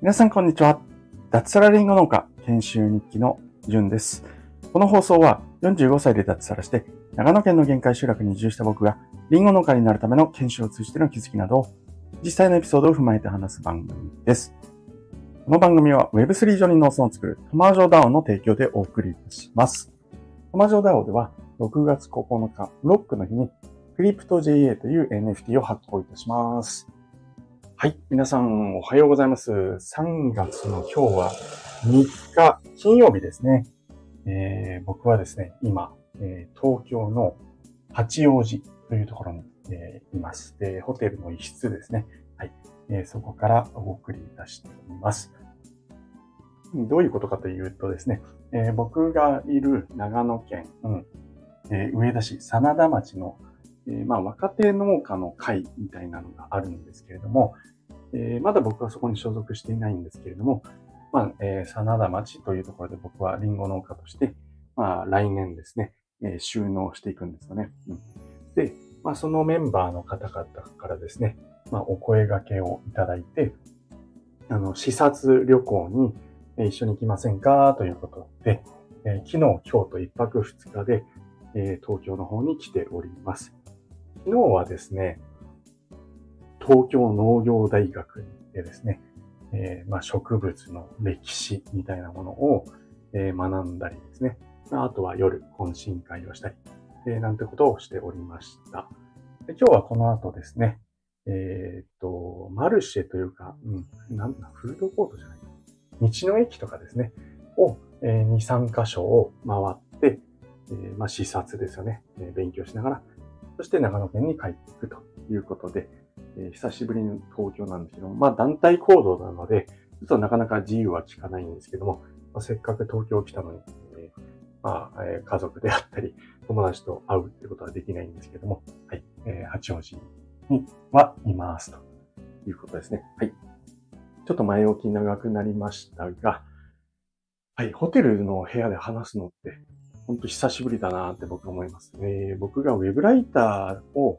皆さんこんにちは。脱サラリンゴ農家研修日記のじゅんです。この放送は45歳で脱サラして長野県の限界集落に移住した僕がリンゴ農家になるための研修を通じての気づきなど実際のエピソードを踏まえて話す番組です。この番組は Web3 上に農村を作るトマージョ DAO の提供でお送りいたします。トマージョ DAO では6月9日、ロックの日にクリプト JA という NFT を発行いたします。はい。皆さん、おはようございます。3月の今日は3日、金曜日ですね。えー、僕はですね、今、えー、東京の八王子というところに、えー、います。で、ホテルの一室ですね。はい。え、そこからお送りいたしております。どういうことかというとですね、え、僕がいる長野県、うんえ、上田市真田町の、えー、まあ、若手農家の会みたいなのがあるんですけれども、えー、まだ僕はそこに所属していないんですけれども、まあ、えー、真田町というところで僕はリンゴ農家として、まあ、来年ですね、えー、収納していくんですよね。うん、で、まあ、そのメンバーの方々からですね、まあ、お声掛けをいただいて、あの、視察旅行に一緒に行きませんかということで、えー、昨日、今日と一泊二日で、えー、東京の方に来ております。昨日はですね、東京農業大学でですね、えー、まあ、植物の歴史みたいなものを、えー、学んだりですね、あとは夜懇親会をしたり、えー、なんてことをしておりました。で今日はこの後ですね、えっと、マルシェというか、うん、なんだ、フードコートじゃない道の駅とかですね、を、え2、3箇所を回って、えまあ、視察ですよね、え勉強しながら、そして長野県に帰っていくということで、え久しぶりに東京なんですけども、まあ団体行動なので、ちょっとなかなか自由は効かないんですけども、まあ、せっかく東京来たのに、えー、まあ、えー、家族であったり、友達と会うってことはできないんですけども、はい、えー、八王子にはいますということですね。はい。ちょっと前置き長くなりましたが、はい、ホテルの部屋で話すのって、本当久しぶりだなって僕は思います。えー、僕がウェブライターを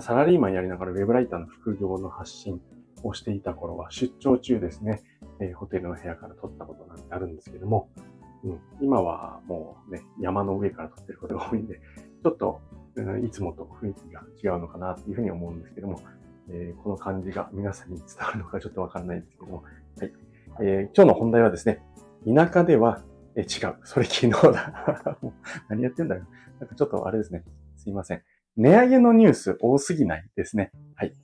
サラリーマンやりながらウェブライターの副業の発信をしていた頃は出張中ですね、えー、ホテルの部屋から撮ったことなんてあるんですけども、うん、今はもうね、山の上から撮ってることが多いんで、ちょっと、うん、いつもと雰囲気が違うのかなっていうふうに思うんですけども、えー、この感じが皆さんに伝わるのかちょっとわかんないですけども、はい。えー、今日の本題はですね、田舎では、え違う。それ昨日だ。何やってんだよ。なんかちょっとあれですね。すいません。値上げのニュース多すぎないですね。はい。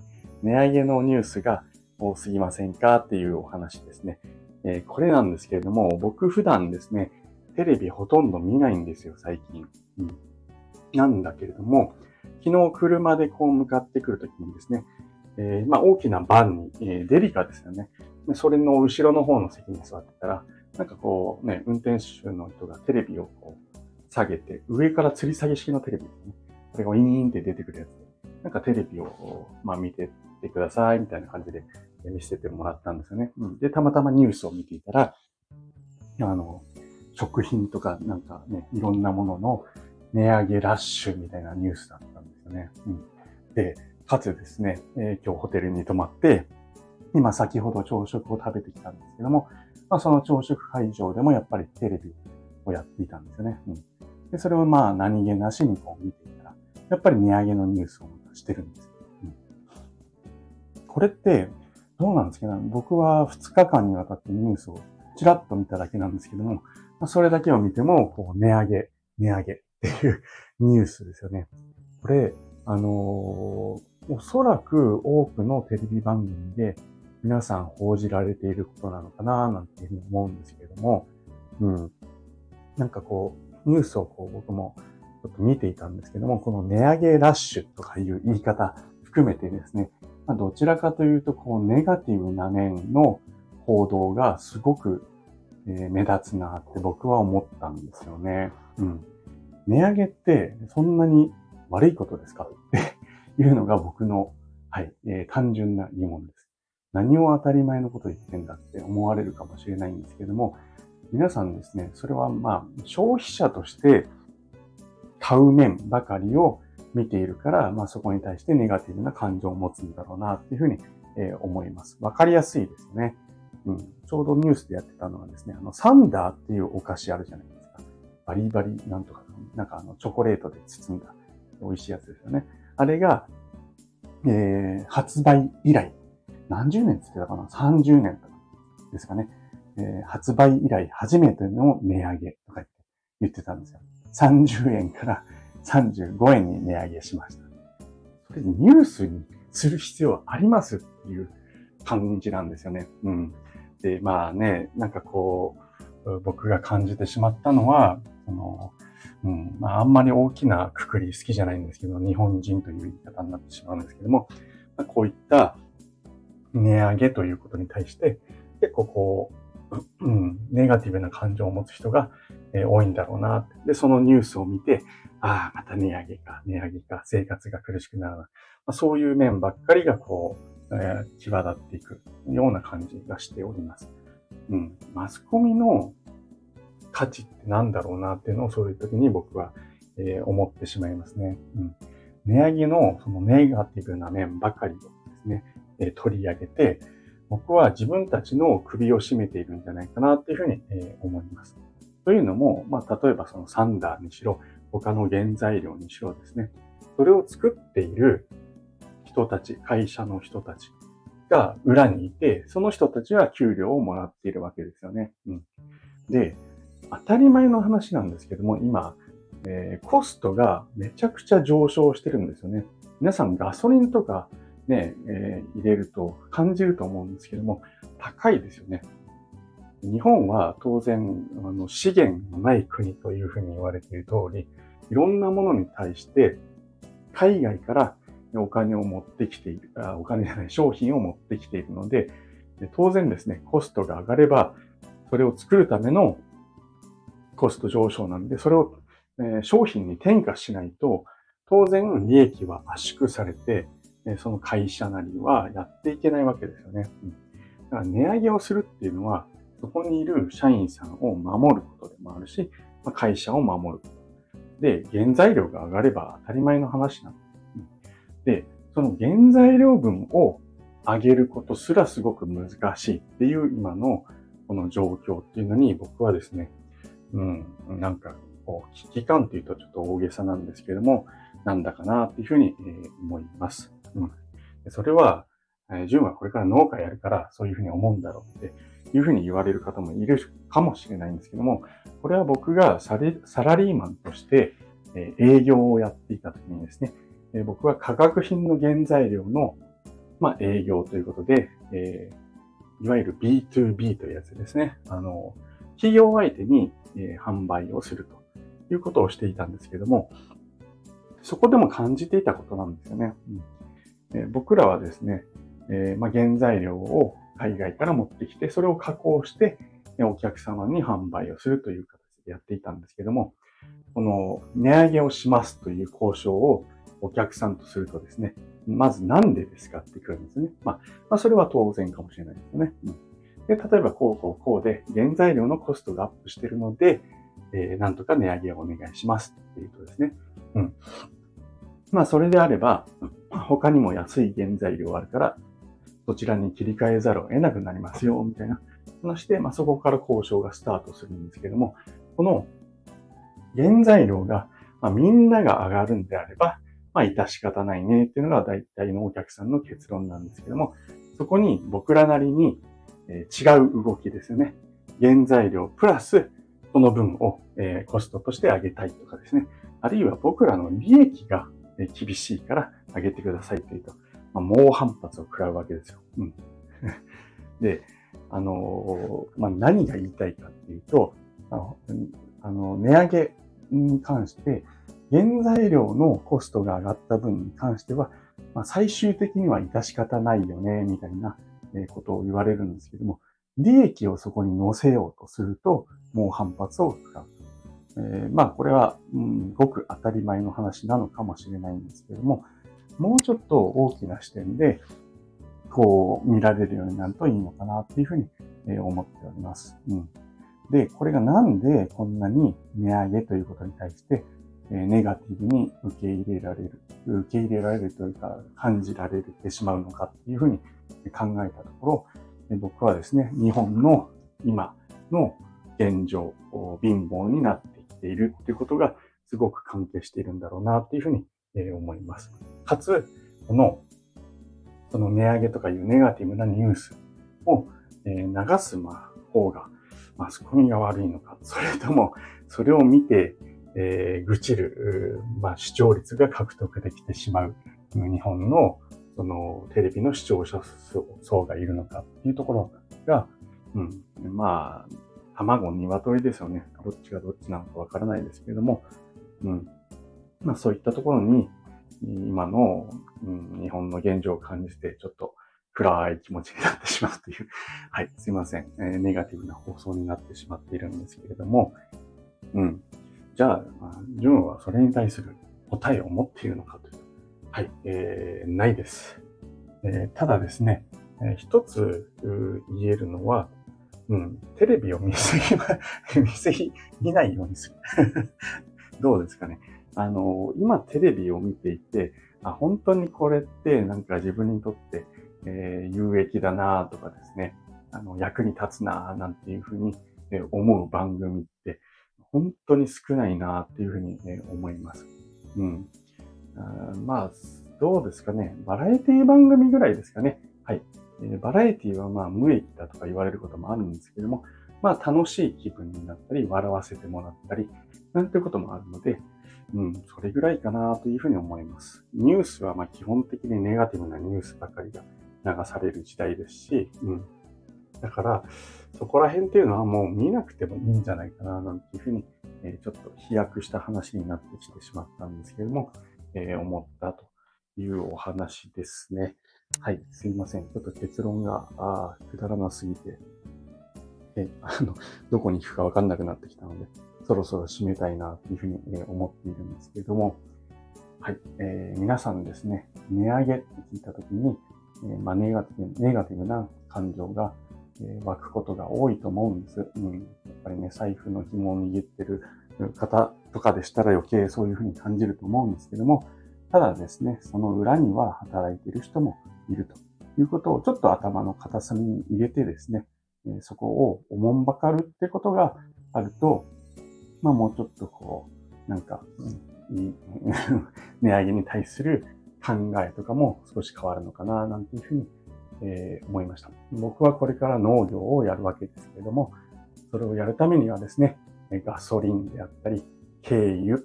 値上げのニュースが多すぎませんかっていうお話ですね。えー、これなんですけれども、僕普段ですね、テレビほとんど見ないんですよ、最近。うん。なんだけれども、昨日車でこう向かってくるときにですね、えー、まあ大きなバンに、えー、デリカですよね。それの後ろの方の席に座ってたら、なんかこうね、運転手の人がテレビをこう下げて、上から吊り下げ式のテレビですね。これがウィーンって出てくるやつで、なんかテレビを、まあ、見てってくださいみたいな感じで見せてもらったんですよね。うん、で、たまたまニュースを見ていたら、あの、食品とかなんかね、いろんなものの値上げラッシュみたいなニュースだったんですよね。うん、で、かつですね、えー、今日ホテルに泊まって、今先ほど朝食を食べてきたんですけども、まあ、その朝食会場でもやっぱりテレビをやっていたんですよね。うん、でそれをまあ何気なしにこう見ていたら、やっぱり値上げのニュースをしてるんです。うん、これって、どうなんですかね僕は2日間にわたってニュースをちらっと見ただけなんですけども、それだけを見ても、こう、値上げ、値上げっていうニュースですよね。これ、あのー、おそらく多くのテレビ番組で皆さん報じられていることなのかななんていうふうに思うんですけれども、うん。なんかこう、ニュースをこう僕もちょっと見ていたんですけども、この値上げラッシュとかいう言い方含めてですね、まあ、どちらかというと、こう、ネガティブな面の報道がすごく、え目立つなって僕は思ったんですよね。うん。値上げってそんなに悪いことですか？っていうのが僕の、はい、えー、単純な疑問です。何を当たり前のこと言ってんだって思われるかもしれないんですけども、皆さんですね、それはまあ、消費者として買う面ばかりを見ているから、まあそこに対してネガティブな感情を持つんだろうなっていうふうに、えー、思います。わかりやすいですね。うん。ちょうどニュースでやってたのはですね、あの、サンダーっていうお菓子あるじゃないですか。バリバリなんとか、なんかあの、チョコレートで包んだ美味しいやつですよね。あれが、えー、発売以来、何十年って言ってたかな ?30 年とかですかね。えー、発売以来初めての値上げとか言ってたんですよ。30円から35円に値上げしました。それニュースにする必要ありますっていう感じなんですよね。うん。で、まあね、なんかこう、僕が感じてしまったのは、その、うん、まああんまり大きなくくり好きじゃないんですけど、日本人という言い方になってしまうんですけども、まあ、こういった値上げということに対して、結構こう、うん、ネガティブな感情を持つ人が、え、多いんだろうな。で、そのニュースを見て、ああ、また値上げか、値上げか、生活が苦しくなるな。まあ、そういう面ばっかりがこう、えー、際立っていくような感じがしております。うん。マスコミの価値って何だろうなっていうのをそういう時に僕は、えー、思ってしまいますね。うん。値上げのそのネガティブな面ばかりですね、え、取り上げて、僕は自分たちの首を絞めているんじゃないかなっていうふうに、え、思います。というのも、まあ、例えばそのサンダーにしろ、他の原材料にしろですね、それを作っている人たち、会社の人たちが裏にいて、その人たちは給料をもらっているわけですよね。うん、で、当たり前の話なんですけども、今、えー、コストがめちゃくちゃ上昇してるんですよね。皆さんガソリンとかね、えー、入れると感じると思うんですけども、高いですよね。日本は当然、あの資源のない国というふうに言われている通り、いろんなものに対して海外からお金を持ってきている、あお金じゃない、商品を持ってきているので、当然ですね、コストが上がれば、それを作るためのコスト上昇なんで、それを、え商品に転嫁しないと、当然利益は圧縮されて、その会社なりはやっていけないわけですよね。だから値上げをするっていうのは、そこにいる社員さんを守ることでもあるし、会社を守ること。で、原材料が上がれば当たり前の話なんです。で、その原材料分を上げることすらすごく難しいっていう今のこの状況っていうのに僕はですね、うん、なんかこう危機感っていうとちょっと大げさなんですけども、なんだかなっていうふうに思います。うん、それは、えー、純はこれから農家やるからそういうふうに思うんだろうっていうふうに言われる方もいるかもしれないんですけども、これは僕がサラリーマンとしてえ営業をやっていた時にですね、え僕は化学品の原材料の、まあ、営業ということで、えー、いわゆる B2B というやつですね。あの、企業相手に、え、販売をするということをしていたんですけども、そこでも感じていたことなんですよね。うんえ、僕らはですね、えま、原材料を海外から持ってきて、それを加工して、お客様に販売をするという形でやっていたんですけども、この値上げをしますという交渉をお客さんとするとですね、まずなんでですかってくるんですね。まあ、まあ、それは当然かもしれないですよね。うん、で、例えばこうこうこうで原材料のコストがアップしてるので、えー、なんとか値上げをお願いしますっていうとですね。うん。まあ、それであれば、他にも安い原材料があるから、そちらに切り替えざるを得なくなりますよ、みたいな話で、まあ、そこから交渉がスタートするんですけども、この原材料が、まあ、みんなが上がるんであれば、まあ、致し方ないねっていうのが大体のお客さんの結論なんですけども、そこに僕らなりに、え違う動きですよね。原材料プラス、その分を、えコストとして上げたいとかですね。あるいは僕らの利益が厳しいから上げてくださいというと、まあ、猛反発を食らうわけですよ。うん。で、あのー、まあ、何が言いたいかっていうと、あの、あの値上げに関して、原材料のコストが上がった分に関しては、まあ、最終的には致し方ないよね、みたいなことを言われるんですけども、利益をそこに乗せようとすると、もう反発を使う。えー、まあ、これは、うん、ごく当たり前の話なのかもしれないんですけども、もうちょっと大きな視点で、こう見られるようになるといいのかなっていうふうに思っております。うん。で、これがなんでこんなに値上げということに対してネガティブに受け入れられる、受け入れられるというか、感じられてしまうのかっていうふうに考えたところ、僕はですね、日本の今の現状、貧乏になってているっていうことがすごく関係しているんだろうなっていうふうに思います。かつ、この、その値上げとかいうネガティブなニュースを流す方が、マスコミが悪いのか、それとも、それを見て、えー、愚痴る、まあ、視聴率が獲得できてしまう、日本の、その、テレビの視聴者層がいるのかっていうところが、うん、まあ、卵、鶏ですよね。どっちがどっちなのかわからないですけれども、うん。まあそういったところに、今の、うん、日本の現状を感じて、ちょっと暗い気持ちになってしまうという、はい、すいません、えー、ネガティブな放送になってしまっているんですけれども、うん。じゃあ、ジュンはそれに対する答えを持っているのかというと、はい、えー、ないです。えー、ただですね、えー、一つ言えるのは、うん、テレビを見すぎ、見すぎ、見ないようにする。どうですかね。あの、今テレビを見ていて、あ、本当にこれってなんか自分にとって、えー、有益だなとかですね、あの、役に立つななんていうふうに思う番組って、本当に少ないなっていうふうに思います。うん。あまあ、どうですかね。バラエティ番組ぐらいですかね。はい。バラエティはまあ無益だとか言われることもあるんですけども、まあ楽しい気分になったり、笑わせてもらったり、なんてこともあるので、うん、それぐらいかなというふうに思います。ニュースはまあ基本的にネガティブなニュースばかりが流される時代ですし、うん。だから、そこら辺っていうのはもう見なくてもいいんじゃないかな、なんていうふうに、えー、ちょっと飛躍した話になってきてしまったんですけども、えー、思ったというお話ですね。はい、すいません。ちょっと結論が、ああ、くだらなすぎて、え、あの、どこに行くかわかんなくなってきたので、そろそろ締めたいなというふうに思っているんですけれども、はい、えー、皆さんですね、値上げって聞いたときに、えー、まあ、ネガティブ、ネガティブな感情が、えー、湧くことが多いと思うんです。うん、やっぱりね、財布の紐を握ってる方とかでしたら余計そういうふうに感じると思うんですけども、ただですね、その裏には働いている人もいるということをちょっと頭の片隅に入れてですね、そこをおもんばかるってことがあると、まあもうちょっとこう、なんか、値上げに対する考えとかも少し変わるのかな、なんていうふうに、えー、思いました。僕はこれから農業をやるわけですけれども、それをやるためにはですね、ガソリンであったり、軽油、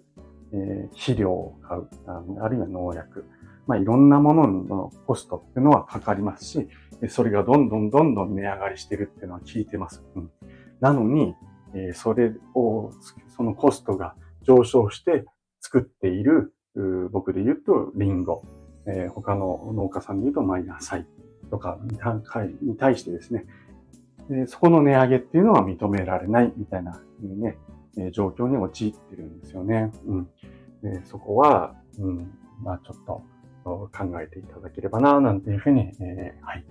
えー、肥料を買う、あるいは農薬、まあ、いろんなもののコストっていうのはかかりますし、それがどんどんどんどん値上がりしてるっていうのは聞いてます。うん、なのに、えー、それを、そのコストが上昇して作っている、僕で言うとリンゴ、えー、他の農家さんで言うとまあ野菜とかに対してですね、でそこの値上げっていうのは認められないみたいな、ね、え状況に陥ってるんですよね。うん、でそこは、うん、まあちょっと考えていただければな、なんていうふうに、えー、はい、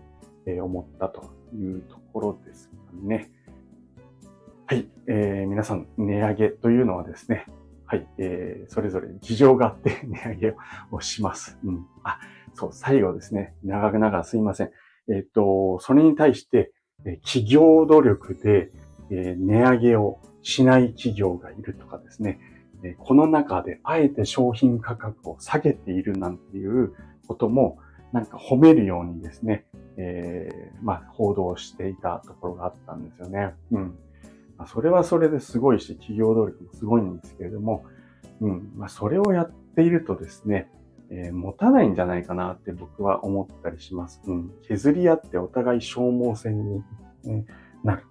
えー、思ったというところですかね。はい、えー、皆さん、値上げというのはですね、はい、えー、それぞれ事情があって 値上げをします。うん。あ、そう、最後ですね、長く長くすいません。えっ、と、それに対して、え企業努力で、え値上げをしない企業がいるとかですね、この中であえて商品価格を下げているなんていうことも、なんか褒めるようにですね、えー、まあ、報道していたところがあったんですよね。うん。まあ、それはそれですごいし、企業努力もすごいんですけれども、うん。まあ、それをやっているとですね、えー、持たないんじゃないかなって僕は思ったりします。うん。削り合ってお互い消耗戦に、ね、なる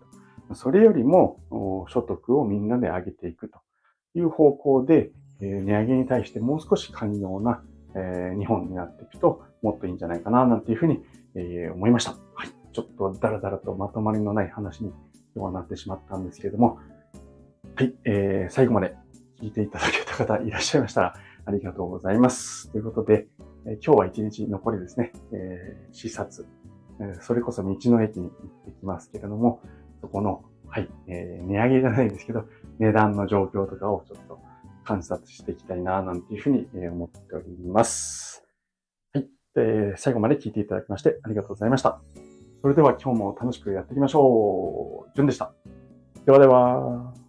と。それよりも、所得をみんなで上げていくと。いう方向で、値上げに対してもう少し寛容な、日本になっていくともっといいんじゃないかな、なんていうふうに、思いました。はい。ちょっとダラダラとまとまりのない話に今日はなってしまったんですけれども、はい。えー、最後まで聞いていただけた方いらっしゃいましたらありがとうございます。ということで、今日は一日残りですね、えー、視察、それこそ道の駅に行ってきますけれども、そこの、はい、えー、値上げじゃないですけど、値段の状況とかをちょっと観察していきたいな、なんていうふうに思っております。はい。えー、最後まで聞いていただきましてありがとうございました。それでは今日も楽しくやっていきましょう。じゅんでした。ではでは。